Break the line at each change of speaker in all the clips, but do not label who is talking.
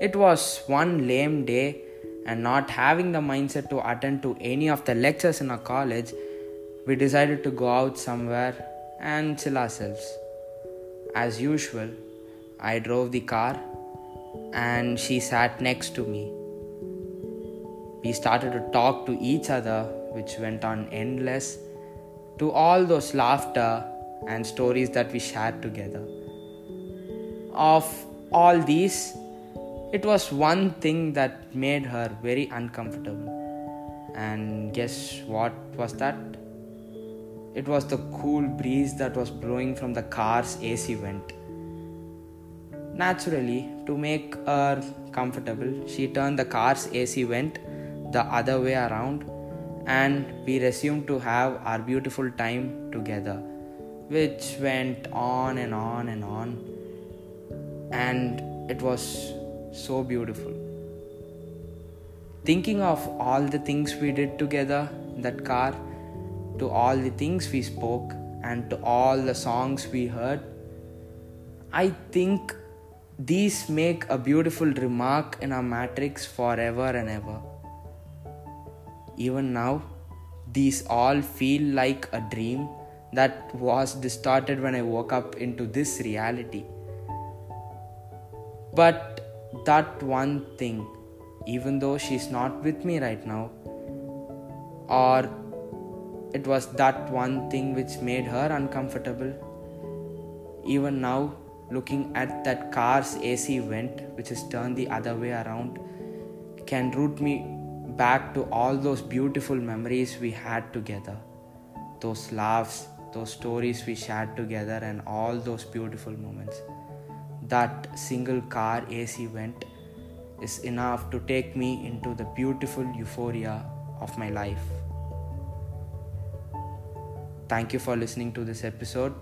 It was one lame day, and not having the mindset to attend to any of the lectures in our college, we decided to go out somewhere and chill ourselves. As usual, I drove the car and she sat next to me. We started to talk to each other, which went on endless, to all those laughter and stories that we shared together. Of all these, it was one thing that made her very uncomfortable. And guess what was that? It was the cool breeze that was blowing from the car's AC vent. Naturally, to make her comfortable, she turned the car's AC vent the other way around and we resumed to have our beautiful time together, which went on and on and on. And it was so beautiful. Thinking of all the things we did together in that car, to all the things we spoke, and to all the songs we heard, I think these make a beautiful remark in our matrix forever and ever. Even now, these all feel like a dream that was distorted when I woke up into this reality. But that one thing, even though she's not with me right now, or it was that one thing which made her uncomfortable, even now, looking at that car's AC vent, which is turned the other way around, can root me back to all those beautiful memories we had together. Those laughs, those stories we shared together, and all those beautiful moments. That single car AC vent is enough to take me into the beautiful euphoria of my life. Thank you for listening to this episode.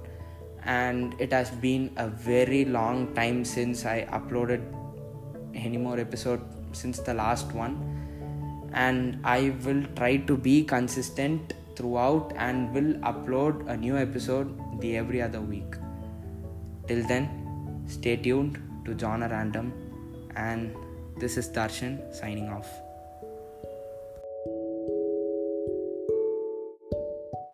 And it has been a very long time since I uploaded any more episode since the last one and I will try to be consistent throughout and will upload a new episode the every other week. Till then, stay tuned to Genre Random and this is Darshan signing off.